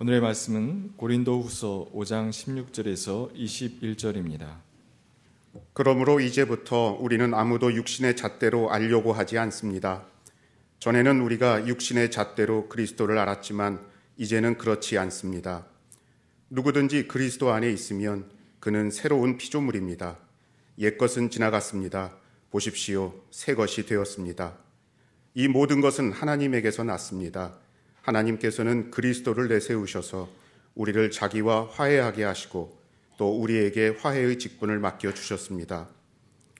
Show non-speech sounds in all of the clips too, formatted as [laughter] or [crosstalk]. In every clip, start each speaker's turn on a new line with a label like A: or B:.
A: 오늘의 말씀은 고린도후서 5장 16절에서 21절입니다.
B: 그러므로 이제부터 우리는 아무도 육신의 잣대로 알려고 하지 않습니다. 전에는 우리가 육신의 잣대로 그리스도를 알았지만 이제는 그렇지 않습니다. 누구든지 그리스도 안에 있으면 그는 새로운 피조물입니다. 옛것은 지나갔습니다. 보십시오. 새 것이 되었습니다. 이 모든 것은 하나님에게서 났습니다. 하나님께서는 그리스도를 내세우셔서 우리를 자기와 화해하게 하시고 또 우리에게 화해의 직분을 맡겨 주셨습니다.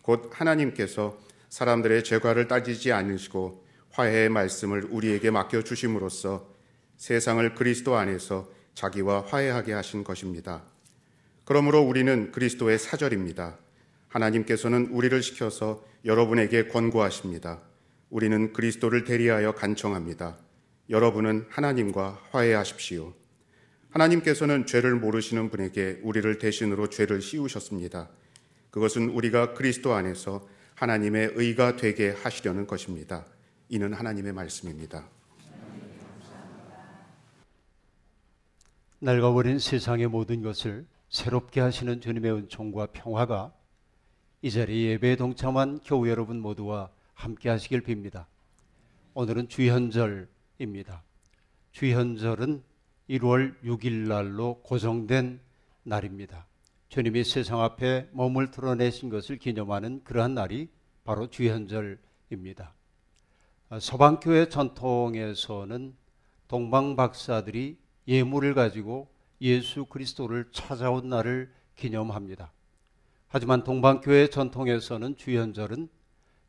B: 곧 하나님께서 사람들의 죄과를 따지지 않으시고 화해의 말씀을 우리에게 맡겨 주심으로써 세상을 그리스도 안에서 자기와 화해하게 하신 것입니다. 그러므로 우리는 그리스도의 사절입니다. 하나님께서는 우리를 시켜서 여러분에게 권고하십니다. 우리는 그리스도를 대리하여 간청합니다. 여러분은 하나님과 화해하십시오. 하나님께서는 죄를 모르시는 분에게 우리를 대신으로 죄를 씌우셨습니다. 그것은 우리가 그리스도 안에서 하나님의 의가 되게 하시려는 것입니다. 이는 하나님의 말씀입니다.
C: 낡아버린 세상의 모든 것을 새롭게 하시는 주님의 은총과 평화가 이 자리 예배에 동참한 교우 여러분 모두와 함께 하시길 빕니다. 오늘은 주현절 입니다. 주현절은 1월 6일 날로 고정된 날입니다. 주님이 세상 앞에 몸을 드러내신 것을 기념하는 그러한 날이 바로 주현절입니다. 서방교회 전통에서는 동방 박사들이 예물을 가지고 예수 그리스도를 찾아온 날을 기념합니다. 하지만 동방교회 전통에서는 주현절은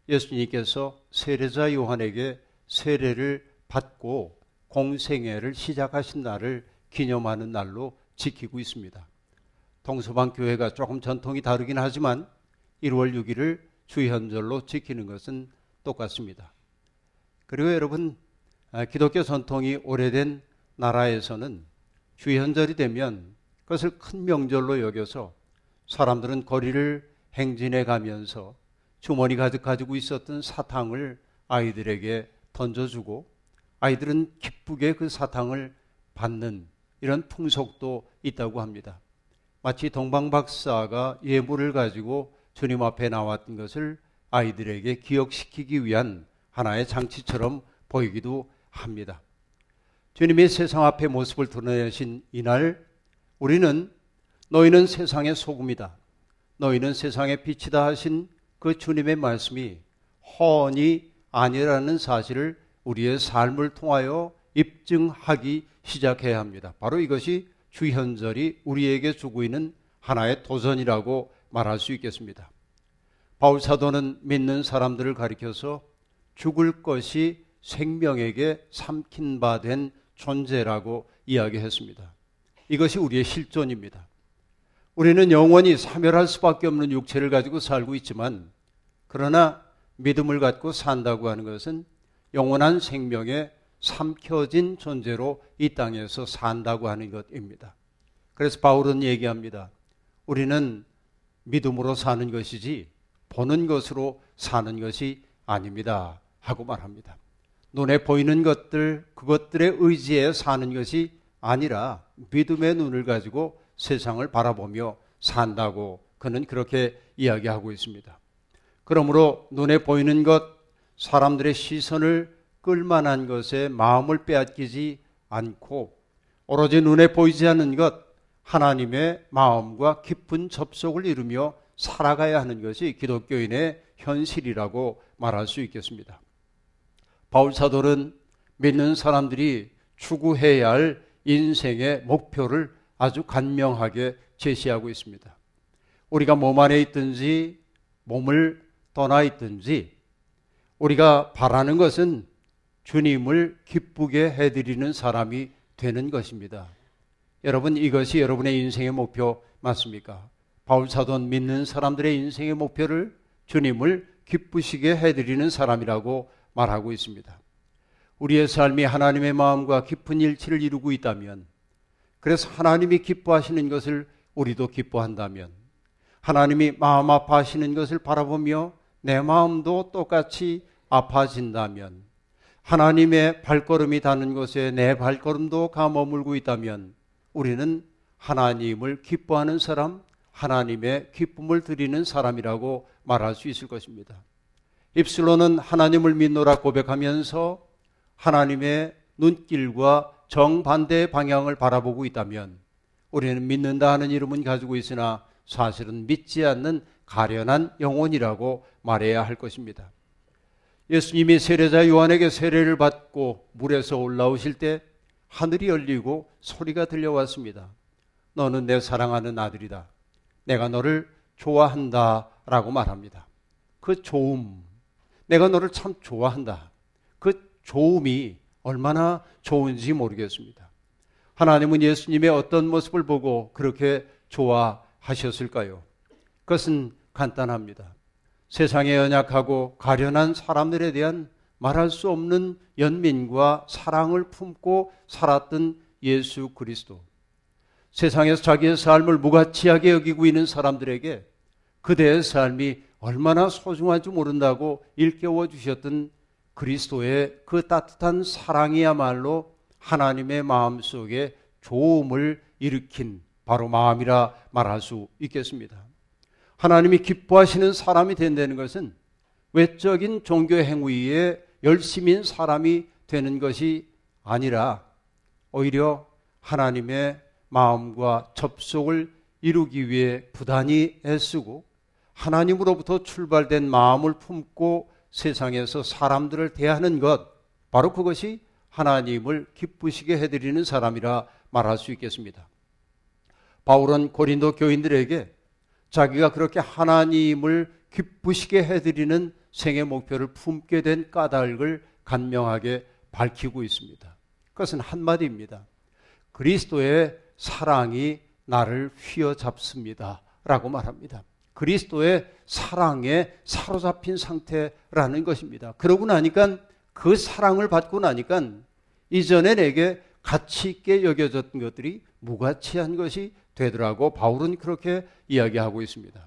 C: 예수님께서 세례자 요한에게 세례를 받고 공생애를 시작하신 날을 기념하는 날로 지키고 있습니다. 동서방 교회가 조금 전통이 다르긴 하지만 1월 6일을 주현절로 지키는 것은 똑같습니다. 그리고 여러분 아, 기독교 전통이 오래된 나라에서는 주현절이 되면 그것을 큰 명절로 여겨서 사람들은 거리를 행진해 가면서 주머니 가득 가지고 있었던 사탕을 아이들에게 던져주고 아이들은 기쁘게 그 사탕을 받는 이런 풍속도 있다고 합니다. 마치 동방 박사가 예물을 가지고 주님 앞에 나왔던 것을 아이들에게 기억시키기 위한 하나의 장치처럼 보이기도 합니다. 주님이 세상 앞에 모습을 드러내신 이날 우리는 너희는 세상의 소금이다. 너희는 세상의 빛이다 하신 그 주님의 말씀이 훤히 아니라는 사실을 우리의 삶을 통하여 입증하기 시작해야 합니다. 바로 이것이 주현절이 우리에게 주고 있는 하나의 도전이라고 말할 수 있겠습니다. 바울 사도는 믿는 사람들을 가리켜서 죽을 것이 생명에게 삼킨 바 된 존재라고 이야기했습니다. 이것이 우리의 실존입니다. 우리는 영원히 사멸할 수밖에 없는 육체를 가지고 살고 있지만 그러나 믿음을 갖고 산다고 하는 것은 영원한 생명에 삼켜진 존재로 이 땅에서 산다고 하는 것입니다. 그래서 바울은 얘기합니다. 우리는 믿음으로 사는 것이지 보는 것으로 사는 것이 아닙니다. 하고 말합니다. 눈에 보이는 것들, 그것들의 의지에 사는 것이 아니라 믿음의 눈을 가지고 세상을 바라보며 산다고 그는 그렇게 이야기하고 있습니다. 그러므로 눈에 보이는 것, 사람들의 시선을 끌만한 것에 마음을 빼앗기지 않고 오로지 눈에 보이지 않는 것 하나님의 마음과 깊은 접속을 이루며 살아가야 하는 것이 기독교인의 현실이라고 말할 수 있겠습니다. 바울 사도는 믿는 사람들이 추구해야 할 인생의 목표를 아주 간명하게 제시하고 있습니다. 우리가 몸 안에 있든지 몸을 떠나 있든지 우리가 바라는 것은 주님을 기쁘게 해드리는 사람이 되는 것입니다. 여러분, 이것이 여러분의 인생의 목표 맞습니까? 바울 사도는 믿는 사람들의 인생의 목표를 주님을 기쁘시게 해드리는 사람이라고 말하고 있습니다. 우리의 삶이 하나님의 마음과 깊은 일치를 이루고 있다면, 그래서 하나님이 기뻐하시는 것을 우리도 기뻐한다면, 하나님이 마음 아파하시는 것을 바라보며 내 마음도 똑같이 아파진다면 하나님의 발걸음이 닿는 곳에 내 발걸음도 가머물고 있다면 우리는 하나님을 기뻐하는 사람, 하나님의 기쁨을 드리는 사람이라고 말할 수 있을 것입니다. 입술로는 하나님을 믿노라 고백하면서 하나님의 눈길과 정반대의 방향을 바라보고 있다면 우리는 믿는다 하는 이름은 가지고 있으나 사실은 믿지 않는 가련한 영혼이라고 말해야 할 것입니다. 예수님이 세례자 요한에게 세례를 받고 물에서 올라오실 때 하늘이 열리고 소리가 들려왔습니다. 너는 내 사랑하는 아들이다. 내가 너를 좋아한다. 라고 말합니다. 그 좋음, 내가 너를 참 좋아한다. 그 좋음이 얼마나 좋은지 모르겠습니다. 하나님은 예수님의 어떤 모습을 보고 그렇게 좋아하셨을까요? 그것은 간단합니다. 세상에 연약하고 가련한 사람들에 대한 말할 수 없는 연민과 사랑을 품고 살았던 예수 그리스도. 세상에서 자기의 삶을 무가치하게 여기고 있는 사람들에게 그대의 삶이 얼마나 소중한지 모른다고 일깨워 주셨던 그리스도의 그 따뜻한 사랑이야말로 하나님의 마음 속에 좋음을 일으킨 바로 마음이라 말할 수 있겠습니다. 하나님이 기뻐하시는 사람이 된다는 것은 외적인 종교 행위에 열심인 사람이 되는 것이 아니라 오히려 하나님의 마음과 접속을 이루기 위해 부단히 애쓰고 하나님으로부터 출발된 마음을 품고 세상에서 사람들을 대하는 것, 바로 그것이 하나님을 기쁘시게 해드리는 사람이라 말할 수 있겠습니다. 바울은 고린도 교인들에게 자기가 그렇게 하나님을 기쁘시게 해드리는 생애 목표를 품게 된 까닭을 간명하게 밝히고 있습니다. 그것은 한마디입니다. 그리스도의 사랑이 나를 휘어잡습니다. 라고 말합니다. 그리스도의 사랑에 사로잡힌 상태라는 것입니다. 그러고 나니까 그 사랑을 받고 나니까 이전에 내게 가치 있게 여겨졌던 것들이 무가치한 것이 되더라고 바울은 그렇게 이야기하고 있습니다.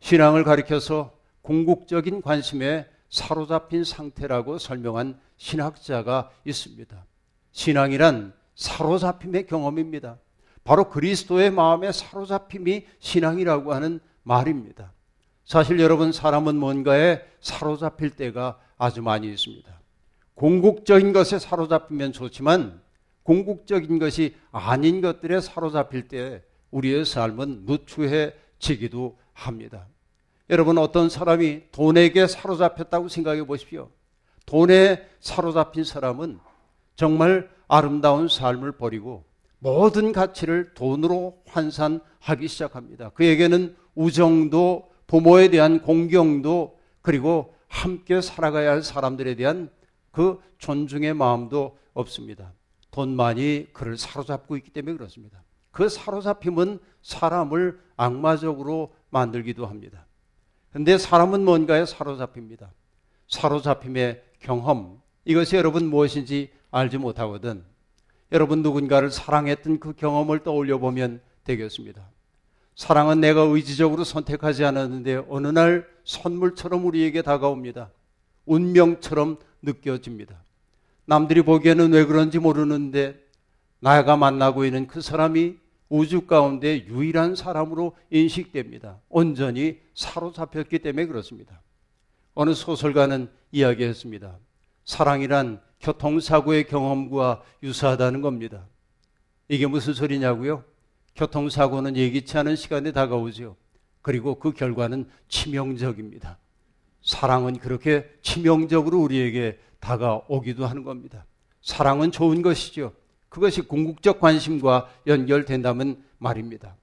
C: 신앙을 가리켜서 궁극적인 관심에 사로잡힌 상태라고 설명한 신학자가 있습니다. 신앙이란 사로잡힘의 경험입니다. 바로 그리스도의 마음에 사로잡힘이 신앙이라고 하는 말입니다. 사실 여러분 사람은 뭔가에 사로잡힐 때가 아주 많이 있습니다. 궁극적인 것에 사로잡히면 좋지만 궁극적인 것이 아닌 것들에 사로잡힐 때 우리의 삶은 누추해지기도 합니다. 여러분 어떤 사람이 돈에게 사로잡혔다고 생각해 보십시오. 돈에 사로잡힌 사람은 정말 아름다운 삶을 버리고 모든 가치를 돈으로 환산하기 시작합니다. 그에게는 우정도 부모에 대한 공경도 그리고 함께 살아가야 할 사람들에 대한 그 존중의 마음도 없습니다. 돈만이 그를 사로잡고 있기 때문에 그렇습니다. 그 사로잡힘은 사람을 악마적으로 만들기도 합니다. 근데 사람은 뭔가에 사로잡힙니다. 사로잡힘의 경험, 이것이 여러분 무엇인지 알지 못하거든. 여러분 누군가를 사랑했던 그 경험을 떠올려 보면 되겠습니다. 사랑은 내가 의지적으로 선택하지 않았는데 어느 날 선물처럼 우리에게 다가옵니다. 운명처럼 느껴집니다. 남들이 보기에는 왜 그런지 모르는데 나가 만나고 있는 그 사람이 우주 가운데 유일한 사람으로 인식됩니다. 온전히 사로잡혔기 때문에 그렇습니다. 어느 소설가는 이야기했습니다. 사랑이란 교통사고의 경험과 유사하다는 겁니다. 이게 무슨 소리냐고요? 교통사고는 예기치 않은 시간에 다가오죠. 그리고 그 결과는 치명적입니다. 사랑은 그렇게 치명적으로 우리에게 다가오기도 하는 겁니다. 사랑은 좋은 것이죠. 그것이 궁극적 관심과 연결된다면 말입니다.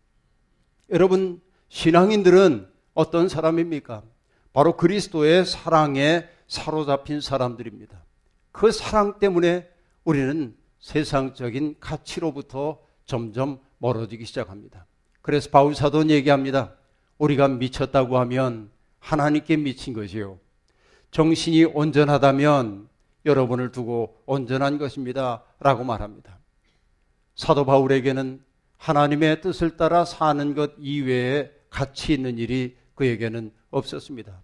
C: 여러분, 신앙인들은 어떤 사람입니까? 바로 그리스도의 사랑에 사로잡힌 사람들입니다. 그 사랑 때문에 우리는 세상적인 가치로부터 점점 멀어지기 시작합니다. 그래서 바울 사도는 얘기합니다. 우리가 미쳤다고 하면 하나님께 미친 것이요. 정신이 온전하다면 여러분을 두고 온전한 것입니다. 라고 말합니다. 사도 바울에게는 하나님의 뜻을 따라 사는 것 이외에 가치 있는 일이 그에게는 없었습니다.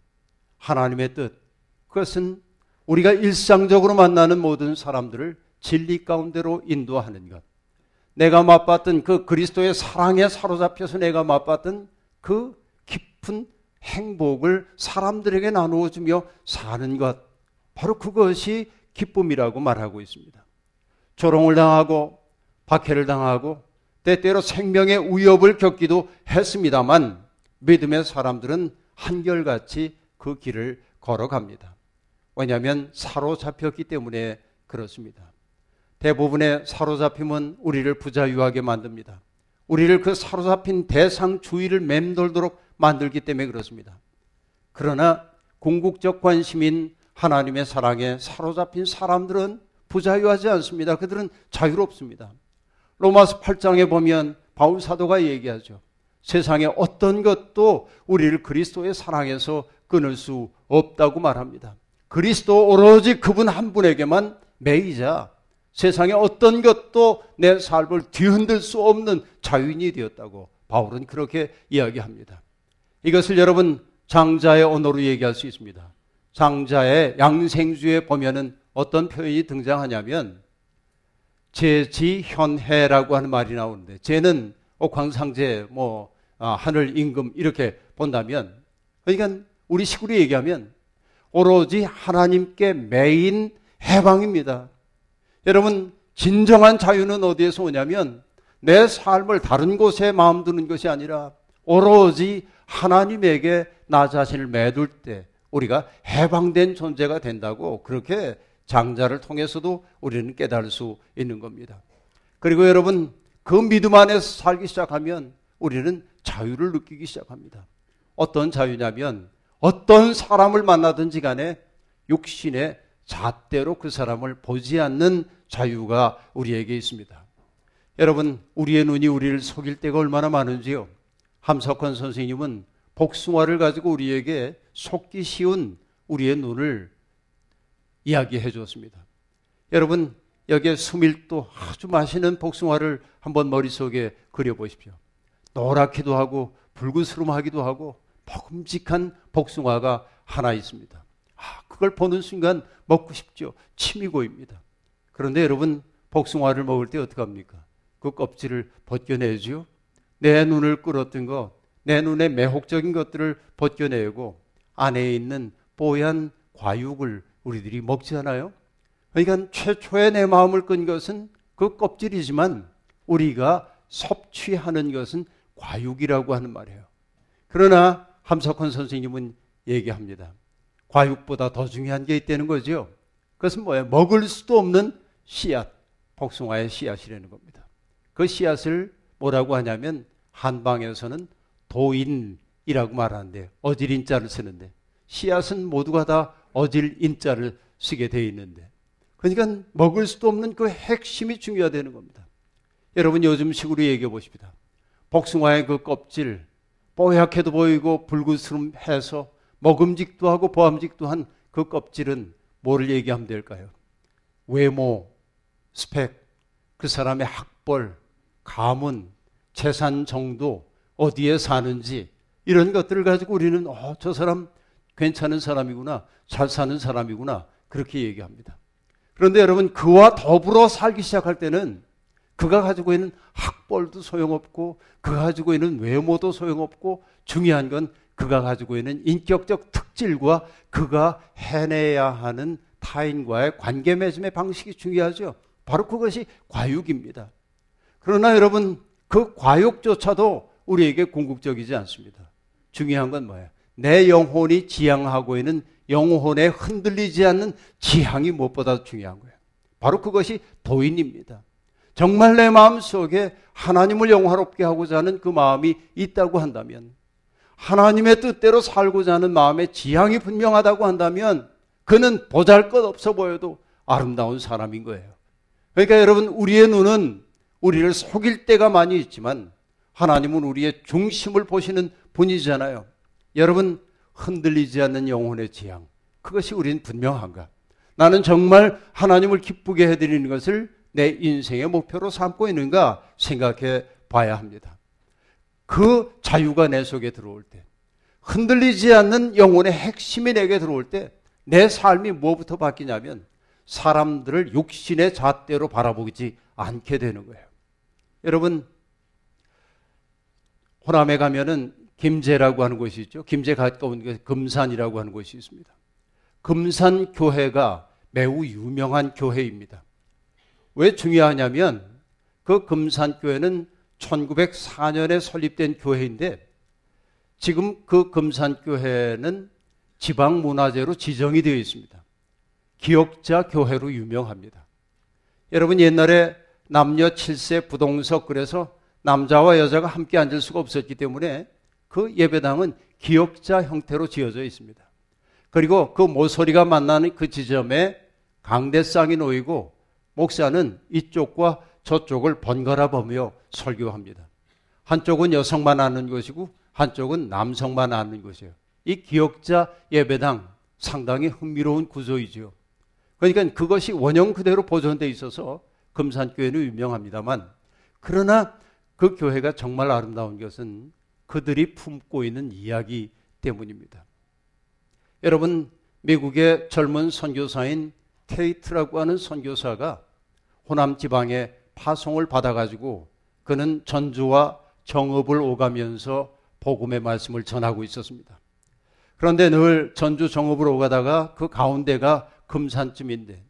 C: 하나님의 뜻, 그것은 우리가 일상적으로 만나는 모든 사람들을 진리 가운데로 인도하는 것. 내가 맛봤던 그 그리스도의 사랑에 사로잡혀서 내가 맛봤던 그 깊은 행복을 사람들에게 나누어 주며 사는 것. 바로 그것이 기쁨이라고 말하고 있습니다. 조롱을 당하고 박해를 당하고 때때로 생명의 위협을 겪기도 했습니다만 믿음의 사람들은 한결같이 그 길을 걸어갑니다. 왜냐하면 사로잡혔기 때문에 그렇습니다. 대부분의 사로잡힘은 우리를 부자유하게 만듭니다. 우리를 그 사로잡힌 대상 주의를 맴돌도록 만들기 때문에 그렇습니다. 그러나 궁극적 관심인 하나님의 사랑에 사로잡힌 사람들은 부자유하지 않습니다. 그들은 자유롭습니다. 로마서 8장에 보면 바울 사도가 얘기하죠. 세상에 어떤 것도 우리를 그리스도의 사랑에서 끊을 수 없다고 말합니다. 그리스도 오로지 그분 한 분에게만 매이자 세상에 어떤 것도 내 삶을 뒤흔들 수 없는 자유인이 되었다고 바울은 그렇게 이야기합니다. 이것을 여러분 장자의 언어로 얘기할 수 있습니다. 장자의 양생주에 보면은 어떤 표현이 등장하냐면 제지현해라고 하는 말이 나오는데 제는 옥황상제 뭐 아, 하늘 임금 이렇게 본다면 그러니까 우리 식으로 얘기하면 오로지 하나님께 매인 해방입니다. 여러분 진정한 자유는 어디에서 오냐면 내 삶을 다른 곳에 마음 두는 것이 아니라 오로지 하나님에게 나 자신을 매둘 때 우리가 해방된 존재가 된다고 그렇게 장자를 통해서도 우리는 깨달을 수 있는 겁니다. 그리고 여러분, 그 믿음 안에서 살기 시작하면 우리는 자유를 느끼기 시작합니다. 어떤 자유냐면 어떤 사람을 만나든지 간에 육신의 잣대로 그 사람을 보지 않는 자유가 우리에게 있습니다. 여러분, 우리의 눈이 우리를 속일 때가 얼마나 많은지요. 함석헌 선생님은 복숭아를 가지고 우리에게 속기 쉬운 우리의 눈을 이야기해 주었습니다. 여러분, 여기에 수밀도 아주 맛있는 복숭아를 한번 머릿속에 그려보십시오. 노랗기도 하고 붉은스름하기도 하고 먹음직한 복숭아가 하나 있습니다. 아, 그걸 보는 순간 먹고 싶죠. 침이 고입니다. 그런데 여러분, 복숭아를 먹을 때 어떡합니까? 그 껍질을 벗겨내죠. 내 눈을 끌었던 것, 내 눈에 매혹적인 것들을 벗겨내고 안에 있는 뽀얀 과육을 우리들이 먹지 않아요? 그러니까 최초의 내 마음을 끈 것은 그 껍질이지만 우리가 섭취하는 것은 과육이라고 하는 말이에요. 그러나 함석헌 선생님은 얘기합니다. 과육보다 더 중요한 게 있다는 거죠. 그것은 뭐예요? 먹을 수도 없는 씨앗, 복숭아의 씨앗이라는 겁니다. 그 씨앗을 뭐라고 하냐면 한방에서는 도인이라고 말하는데 어질인자를 쓰는데 씨앗은 모두가 다 어질 인자를 쓰게 되어 있는데 그러니까 먹을 수도 없는 그 핵심이 중요하다는 겁니다. 여러분 요즘 식으로 얘기해 보십니다. 복숭아의 그 껍질 뽀얗게도 보이고 붉은스름해서 먹음직도 하고 보암직도 한 그 껍질은 뭐를 얘기하면 될까요? 외모, 스펙, 그 사람의 학벌, 가문, 재산 정도, 어디에 사는지 이런 것들을 가지고 우리는 어, 저 사람 괜찮은 사람이구나. 잘 사는 사람이구나. 그렇게 얘기합니다. 그런데 여러분, 그와 더불어 살기 시작할 때는 그가 가지고 있는 학벌도 소용없고, 그가 가지고 있는 외모도 소용없고, 중요한 건 그가 가지고 있는 인격적 특질과 그가 해내야 하는 타인과의 관계 맺음의 방식이 중요하죠. 바로 그것이 과육입니다. 그러나 여러분, 그 과육조차도 우리에게 궁극적이지 않습니다. 중요한 건 뭐예요? 내 영혼이 지향하고 있는 영혼에 흔들리지 않는 지향이 무엇보다 중요한 거예요. 바로 그것이 도인입니다. 정말 내 마음 속에 하나님을 영화롭게 하고자 하는 그 마음이 있다고 한다면, 하나님의 뜻대로 살고자 하는 마음의 지향이 분명하다고 한다면, 그는 보잘 것 없어 보여도 아름다운 사람인 거예요. 그러니까 여러분, 우리의 눈은 우리를 속일 때가 많이 있지만, 하나님은 우리의 중심을 보시는 분이잖아요. 여러분 흔들리지 않는 영혼의 지향 그것이 우리는 분명한가? 나는 정말 하나님을 기쁘게 해드리는 것을 내 인생의 목표로 삼고 있는가 생각해 봐야 합니다. 그 자유가 내 속에 들어올 때, 흔들리지 않는 영혼의 핵심이 내게 들어올 때, 내 삶이 뭐부터 바뀌냐면 사람들을 육신의 잣대로 바라보지 않게 되는 거예요. 여러분 호남에 가면은 김제라고 하는 곳이 있죠. 김제 가까운 곳 금산이라고 하는 곳이 있습니다. 금산 교회가 매우 유명한 교회입니다. 왜 중요하냐면 그 금산 교회는 1904년에 설립된 교회인데 지금 그 금산 교회는 지방 문화재로 지정이 되어 있습니다. 기억자 교회로 유명합니다. 여러분 옛날에 남녀 7세 부동석 그래서 남자와 여자가 함께 앉을 수가 없었기 때문에 그 예배당은 기역자 형태로 지어져 있습니다. 그리고 그 모서리가 만나는 그 지점에 강대상이 놓이고 목사는 이쪽과 저쪽을 번갈아 보며 설교합니다. 한쪽은 여성만 아는 것이고 한쪽은 남성만 아는 것이에요. 이 기역자 예배당 상당히 흥미로운 구조이죠. 그러니까 그것이 원형 그대로 보존되어 있어서 금산교회는 유명합니다만 그러나 그 교회가 정말 아름다운 것은 그들이 품고 있는 이야기 때문입니다. 여러분 미국의 젊은 선교사인 테이트라고 하는 선교사가 호남 지방에 파송을 받아가지고 그는 전주와 정읍을 오가면서 복음의 말씀을 전하고 있었습니다. 그런데 늘 전주 정읍을 오가다가 그 가운데가 금산쯤인데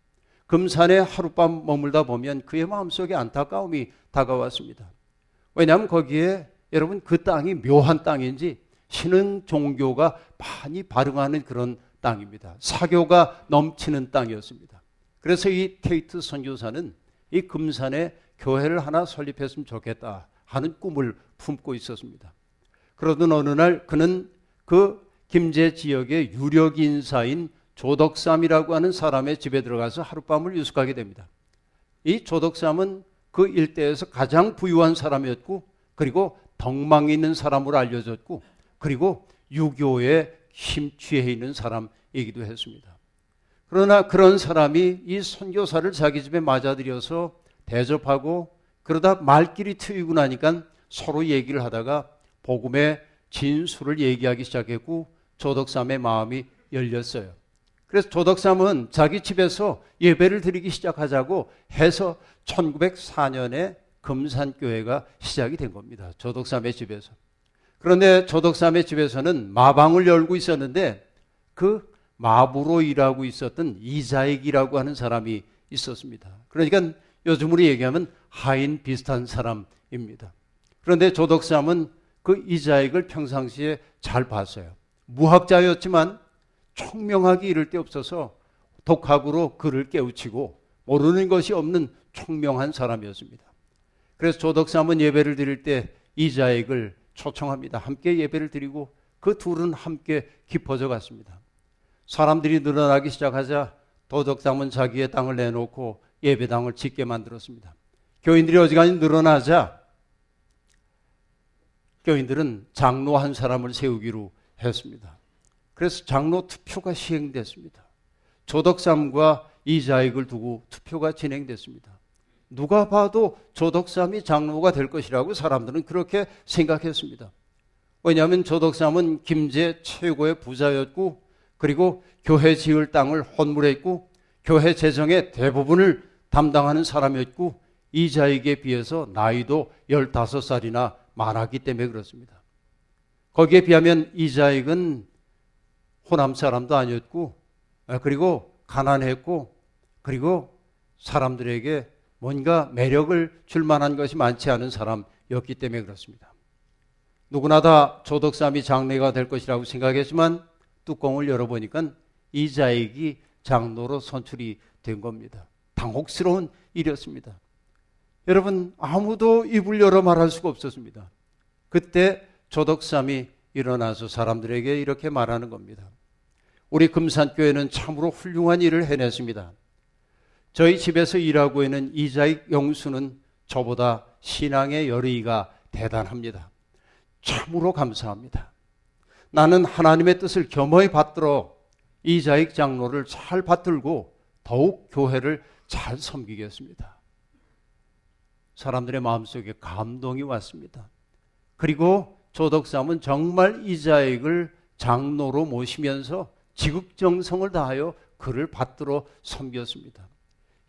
C: 금산에 하룻밤 머물다 보면 그의 마음속에 안타까움이 다가왔습니다. 왜냐하면 거기에 여러분 그 땅이 묘한 땅인지 신흥 종교가 많이 발흥하는 그런 땅입니다. 사교가 넘치는 땅이었습니다. 그래서 이 테이트 선교사는 이 금산에 교회를 하나 설립했으면 좋겠다 하는 꿈을 품고 있었습니다. 그러던 어느 날 그는 그 김제 지역의 유력 인사인 조덕삼이라고 하는 사람의 집에 들어가서 하룻밤을 유숙하게 됩니다. 이 조덕삼은 그 일대에서 가장 부유한 사람이었고 그리고 덕망이 있는 사람으로 알려졌고 그리고 유교에 심취해 있는 사람이기도 했습니다. 그러나 그런 사람이 이 선교사를 자기 집에 맞아들여서 대접하고 그러다 말길이 트이고 나니까 서로 얘기를 하다가 복음의 진수를 얘기하기 시작했고 조덕삼의 마음이 열렸어요. 그래서 조덕삼은 자기 집에서 예배를 드리기 시작하자고 해서 1904년에 금산교회가 시작이 된 겁니다. 조덕삼의 집에서. 그런데 조덕삼의 집에서는 마방을 열고 있었는데 그 마부로 일하고 있었던 이자익이라고 하는 사람이 있었습니다. 그러니까 요즘으로 얘기하면 하인 비슷한 사람입니다. 그런데 조덕삼은 그 이자익을 평상시에 잘 봤어요. 무학자였지만 총명하기 이를 데 없어서 독학으로 그를 깨우치고 모르는 것이 없는 총명한 사람이었습니다. 그래서 조덕삼은 예배를 드릴 때 이자익을 초청합니다. 함께 예배를 드리고 그 둘은 함께 깊어져 갔습니다. 사람들이 늘어나기 시작하자 도덕삼은 자기의 땅을 내놓고 예배당을 짓게 만들었습니다. 교인들이 어지간히 늘어나자 교인들은 장로 한 사람을 세우기로 했습니다. 그래서 장로 투표가 시행됐습니다. 조덕삼과 이자익을 두고 투표가 진행됐습니다. 누가 봐도 조덕삼이 장로가 될 것이라고 사람들은 그렇게 생각했습니다. 왜냐하면 조덕삼은 김제 최고의 부자였고 그리고 교회 지을 땅을 헌물했고 교회 재정의 대부분을 담당하는 사람이었고 이자에게 비해서 나이도 15살이나 많았기 때문에 그렇습니다. 거기에 비하면 이자익은 호남 사람도 아니었고 아, 그리고 가난했고 그리고 사람들에게 뭔가 매력을 줄 만한 것이 많지 않은 사람이었기 때문에 그렇습니다. 누구나 다 조덕삼이 장례가 될 것이라고 생각했지만 뚜껑을 열어보니까 이자익이 장로로 선출이 된 겁니다. 당혹스러운 일이었습니다. 여러분 아무도 입을 열어 말할 수가 없었습니다. 그때 조덕삼이 일어나서 사람들에게 이렇게 말하는 겁니다. 우리 금산교회는 참으로 훌륭한 일을 해냈습니다. 저희 집에서 일하고 있는 이자익 영수는 저보다 신앙의 열의가 대단합니다. 참으로 감사합니다. 나는 하나님의 뜻을 겸허히 받들어 이자익 장로를 잘 받들고 더욱 교회를 잘 섬기겠습니다. 사람들의 마음속에 감동이 왔습니다. 그리고 조덕삼은 정말 이자익을 장로로 모시면서 지극정성을 다하여 그를 받들어 섬겼습니다.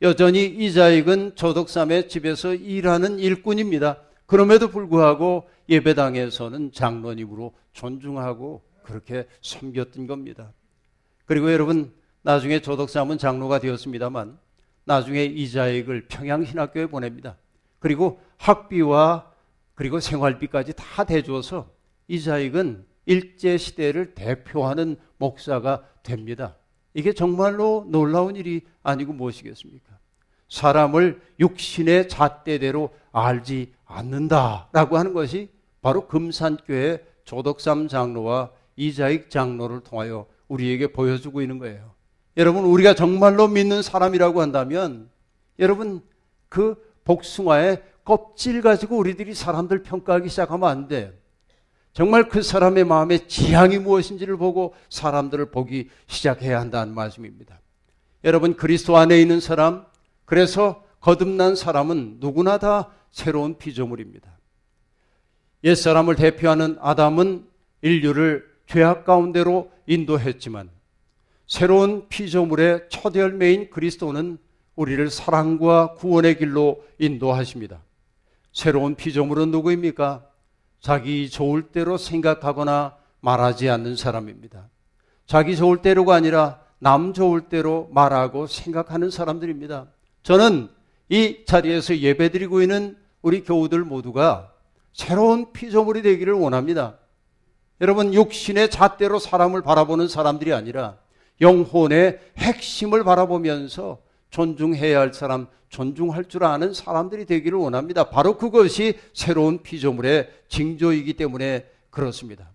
C: 여전히 이자익은 조덕삼의 집에서 일하는 일꾼입니다. 그럼에도 불구하고 예배당에서는 장로님으로 존중하고 그렇게 섬겼던 겁니다. 그리고 여러분 나중에 조덕삼은 장로가 되었습니다만 나중에 이자익을 평양신학교에 보냅니다. 그리고 학비와 그리고 생활비까지 다 대줘서 이자익은 일제 시대를 대표하는 목사가 됩니다. 이게 정말로 놀라운 일이 아니고 무엇이겠습니까? 사람을 육신의 잣대대로 알지 않는다라고 하는 것이 바로 금산교회 조덕삼 장로와 이자익 장로를 통하여 우리에게 보여주고 있는 거예요. 여러분, 우리가 정말로 믿는 사람이라고 한다면 여러분, 그 복숭아의 껍질 가지고 우리들이 사람들 평가하기 시작하면 안 돼. 정말 그 사람의 마음의 지향이 무엇인지를 보고 사람들을 보기 시작해야 한다는 말씀입니다. 여러분, 그리스도 안에 있는 사람, 그래서 거듭난 사람은 누구나 다 새로운 피조물입니다. 옛사람을 대표하는 아담은 인류를 죄악 가운데로 인도했지만 새로운 피조물의 첫 열매인 그리스도는 우리를 사랑과 구원의 길로 인도하십니다. 새로운 피조물은 누구입니까? 자기 좋을 대로 생각하거나 말하지 않는 사람입니다. 자기 좋을 대로가 아니라 남 좋을 대로 말하고 생각하는 사람들입니다. 저는 이 자리에서 예배드리고 있는 우리 교우들 모두가 새로운 피조물이 되기를 원합니다. 여러분, 육신의 잣대로 사람을 바라보는 사람들이 아니라 영혼의 핵심을 바라보면서 존중해야 할 사람, 존중할 줄 아는 사람들이 되기를 원합니다. 바로 그것이 새로운 피조물의 징조이기 때문에 그렇습니다.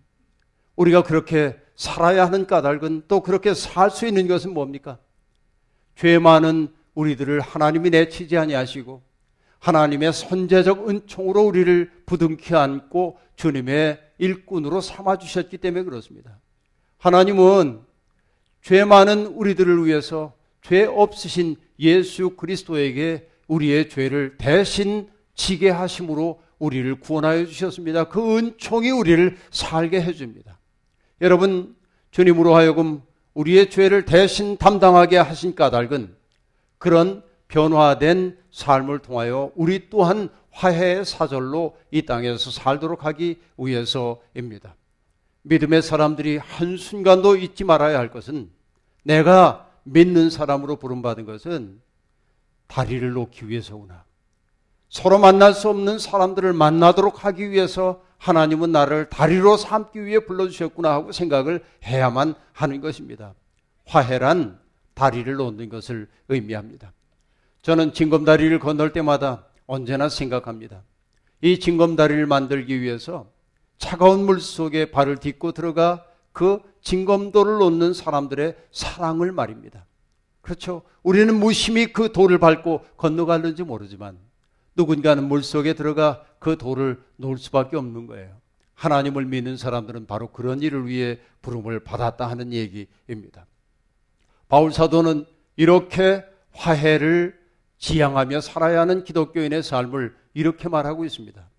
C: 우리가 그렇게 살아야 하는 까닭은 또 그렇게 살 수 있는 것은 뭡니까? 죄 많은 우리들을 하나님이 내치지 아니하시고 하나님의 선제적 은총으로 우리를 부둥켜 안고 주님의 일꾼으로 삼아 주셨기 때문에 그렇습니다. 하나님은 죄 많은 우리들을 위해서 죄 없으신 예수 그리스도에게 우리의 죄를 대신 지게 하심으로 우리를 구원하여 주셨습니다. 그 은총이 우리를 살게 해 줍니다. 여러분, 주님으로 하여금 우리의 죄를 대신 담당하게 하신 까닭은 그런 변화된 삶을 통하여 우리 또한 화해의 사절로 이 땅에서 살도록 하기 위해서입니다. 믿음의 사람들이 한순간도 잊지 말아야 할 것은 내가 믿는 사람으로 부름받은 것은 다리를 놓기 위해서구나. 서로 만날 수 없는 사람들을 만나도록 하기 위해서 하나님은 나를 다리로 삼기 위해 불러주셨구나 하고 생각을 해야만 하는 것입니다. 화해란 다리를 놓는 것을 의미합니다. 저는 징검다리를 건널 때마다 언제나 생각합니다. 이 징검다리를 만들기 위해서 차가운 물 속에 발을 딛고 들어가 그 징검도를 놓는 사람들의 사랑을 말입니다. 그렇죠. 우리는 무심히 그 돌을 밟고 건너가는지 모르지만 누군가는 물 속에 들어가 그 돌을 놓을 수밖에 없는 거예요. 하나님을 믿는 사람들은 바로 그런 일을 위해 부름을 받았다 하는 얘기입니다. 바울 사도는 이렇게 화해를 지향하며 살아야 하는 기독교인의 삶을 이렇게 말하고 있습니다.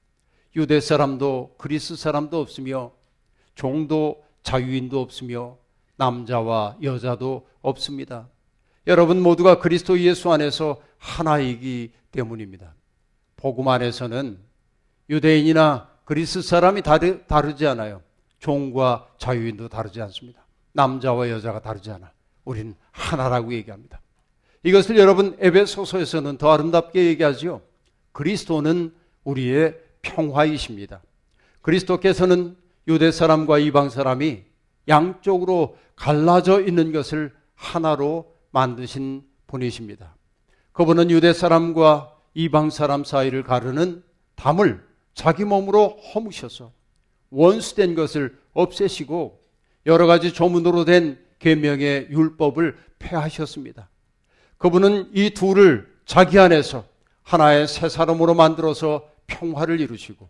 C: 유대 사람도 그리스 사람도 없으며 종도 자유인도 없으며 남자와 여자도 없습니다. 여러분 모두가 그리스도 예수 안에서 하나이기 때문입니다. 복음 안에서는 유대인이나 그리스 사람이 다르, 다르지 않아요. 종과 자유인도 다르지 않습니다. 남자와 여자가 다르지 않아. 우리는 하나라고 얘기합니다. 이것을 여러분 에베소서에서는 더 아름답게 얘기하지요. 그리스도는 우리의 평화이십니다. 그리스도께서는 유대 사람과 이방 사람이 양쪽으로 갈라져 있는 것을 하나로 만드신 분이십니다. 그분은 유대 사람과 이방 사람 사이를 가르는 담을 자기 몸으로 허무셔서 원수된 것을 없애시고 여러 가지 조문으로 된 계명의 율법을 폐하셨습니다. 그분은 이 둘을 자기 안에서 하나의 새 사람으로 만들어서 평화를 이루시고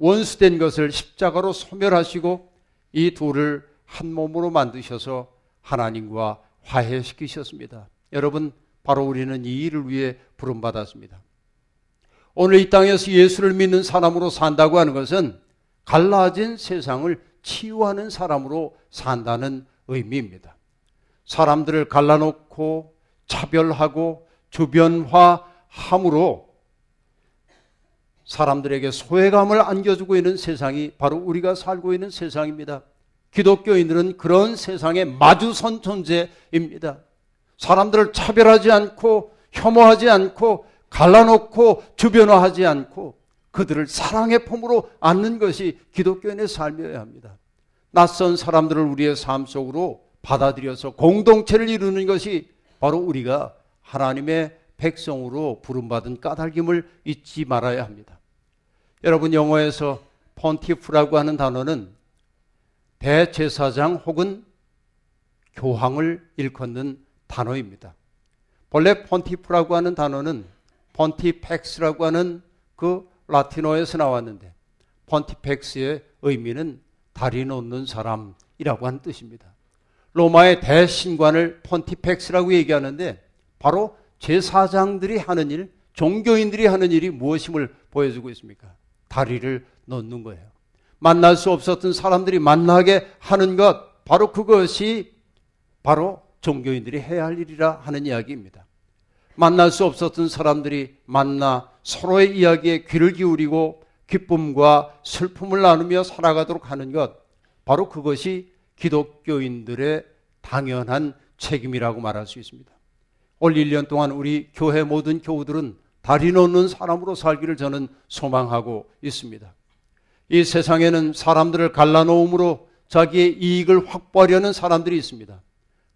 C: 원수된 것을 십자가로 소멸하시고 이 둘을 한 몸으로 만드셔서 하나님과 화해시키셨습니다. 여러분, 바로 우리는 이 일을 위해 부름받았습니다. 오늘 이 땅에서 예수를 믿는 사람으로 산다고 하는 것은 갈라진 세상을 치유하는 사람으로 산다는 의미입니다. 사람들을 갈라놓고 차별하고 주변화함으로 사람들에게 소외감을 안겨주고 있는 세상이 바로 우리가 살고 있는 세상입니다. 기독교인들은 그런 세상에 마주선 존재입니다. 사람들을 차별하지 않고 혐오하지 않고 갈라놓고 주변화하지 않고 그들을 사랑의 품으로 안는 것이 기독교인의 삶이어야 합니다. 낯선 사람들을 우리의 삶 속으로 받아들여서 공동체를 이루는 것이 바로 우리가 하나님의 백성으로 부름받은 까닭임을 잊지 말아야 합니다. 여러분 영어에서 폰티프라고 하는 단어는 대제사장 혹은 교황을 일컫는 단어입니다. 본래 폰티프라고 하는 단어는 폰티펙스라고 하는 그 라틴어에서 나왔는데 폰티펙스의 의미는 다리 놓는 사람이라고 하는 뜻입니다. 로마의 대신관을 폰티펙스라고 얘기하는데 바로 제사장들이 하는 일, 종교인들이 하는 일이 무엇임을 보여주고 있습니까? 다리를 놓는 거예요. 만날 수 없었던 사람들이 만나게 하는 것, 바로 그것이 바로 종교인들이 해야 할 일이라 하는 이야기입니다. 만날 수 없었던 사람들이 만나 서로의 이야기에 귀를 기울이고 기쁨과 슬픔을 나누며 살아가도록 하는 것, 바로 그것이 기독교인들의 당연한 책임이라고 말할 수 있습니다. 올 1년 동안 우리 교회 모든 교우들은 다리 놓는 사람으로 살기를 저는 소망하고 있습니다. 이 세상에는 사람들을 갈라놓음으로 자기의 이익을 확보하려는 사람들이 있습니다.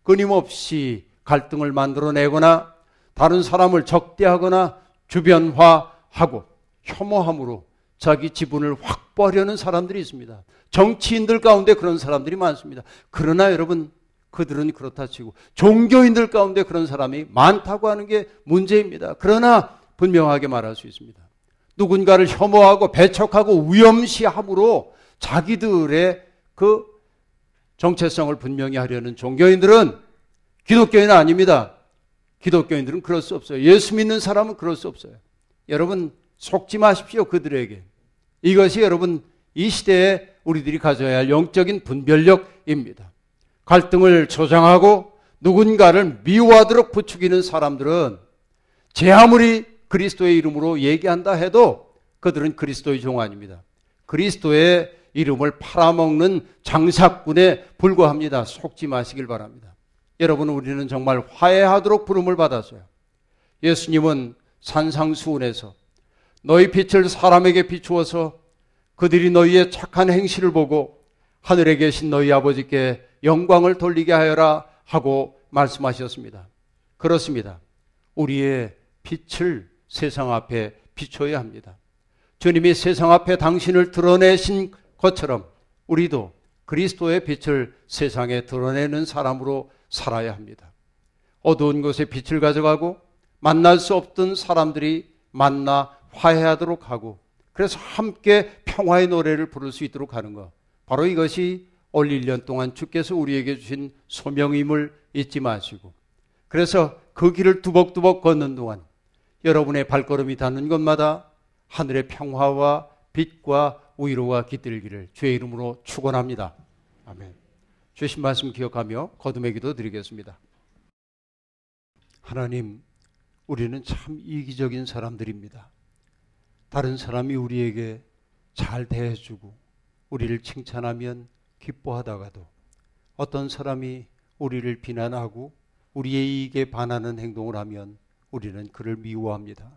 C: 끊임없이 갈등을 만들어내거나 다른 사람을 적대하거나 주변화하고 혐오함으로 자기 지분을 확보하려는 사람들이 있습니다. 정치인들 가운데 그런 사람들이 많습니다. 그러나 여러분 그들은 그렇다 치고 종교인들 가운데 그런 사람이 많다고 하는 게 문제입니다. 그러나 분명하게 말할 수 있습니다. 누군가를 혐오하고 배척하고 위험시함으로 자기들의 그 정체성을 분명히 하려는 종교인들은 기독교인은 아닙니다. 기독교인들은 그럴 수 없어요. 예수 믿는 사람은 그럴 수 없어요. 여러분 속지 마십시오 그들에게. 이것이 여러분 이 시대에 우리들이 가져야 할 영적인 분별력입니다. 갈등을 조장하고 누군가를 미워하도록 부추기는 사람들은 제 아무리 그리스도의 이름으로 얘기한다 해도 그들은 그리스도의 종 아닙니다. 그리스도의 이름을 팔아먹는 장사꾼에 불과합니다. 속지 마시길 바랍니다. 여러분, 우리는 정말 화해하도록 부름을 받았어요. 예수님은 산상수훈에서 너희 빛을 사람에게 비추어서 그들이 너희의 착한 행실을 보고 하늘에 계신 너희 아버지께 영광을 돌리게 하여라 하고 말씀하셨습니다. 그렇습니다. 우리의 빛을 세상 앞에 비춰야 합니다. 주님이 세상 앞에 당신을 드러내신 것처럼 우리도 그리스도의 빛을 세상에 드러내는 사람으로 살아야 합니다. 어두운 곳에 빛을 가져가고 만날 수 없던 사람들이 만나 화해하도록 하고 그래서 함께 평화의 노래를 부를 수 있도록 하는 것. 바로 이것이 올 1년 동안 주께서 우리에게 주신 소명임을 잊지 마시고 그래서 그 길을 두벅두벅 걷는 동안 여러분의 발걸음이 닿는 곳마다 하늘의 평화와 빛과 위로가 깃들기를 주의 이름으로 축원합니다. 아멘. 주신 말씀 기억하며 거듭의 기도 드리겠습니다. 하나님, 우리는 참 이기적인 사람들입니다. 다른 사람이 우리에게 잘 대해주고 우리를 칭찬하면 기뻐하다가도 어떤 사람이 우리를 비난하고 우리의 이익에 반하는 행동을 하면 우리는 그를 미워합니다.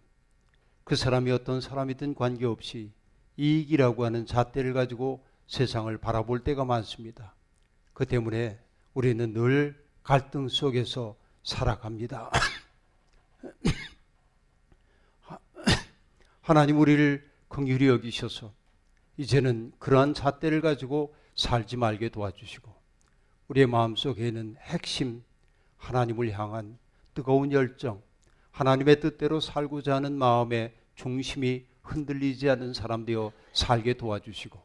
C: 그 사람이 어떤 사람이든 관계없이 이익이라고 하는 잣대를 가지고 세상을 바라볼 때가 많습니다. 그 때문에 우리는 늘 갈등 속에서 살아갑니다. [coughs] 하나님 우리를 긍휼히 여기셔서 이제는 그러한 잣대를 가지고 살지 말게 도와주시고 우리의 마음속에는 핵심 하나님을 향한 뜨거운 열정 하나님의 뜻대로 살고자 하는 마음의 중심이 흔들리지 않는 사람 되어 살게 도와주시고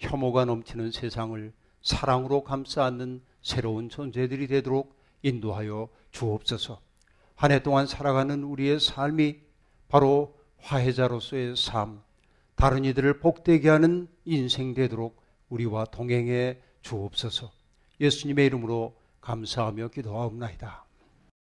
C: 혐오가 넘치는 세상을 사랑으로 감싸 안는 새로운 존재들이 되도록 인도하여 주옵소서. 한 해 동안 살아가는 우리의 삶이 바로 화해자로서의 삶, 다른 이들을 복되게 하는 인생 되도록 우리와 동행해 주옵소서. 예수님의 이름으로 감사하며 기도하옵나이다.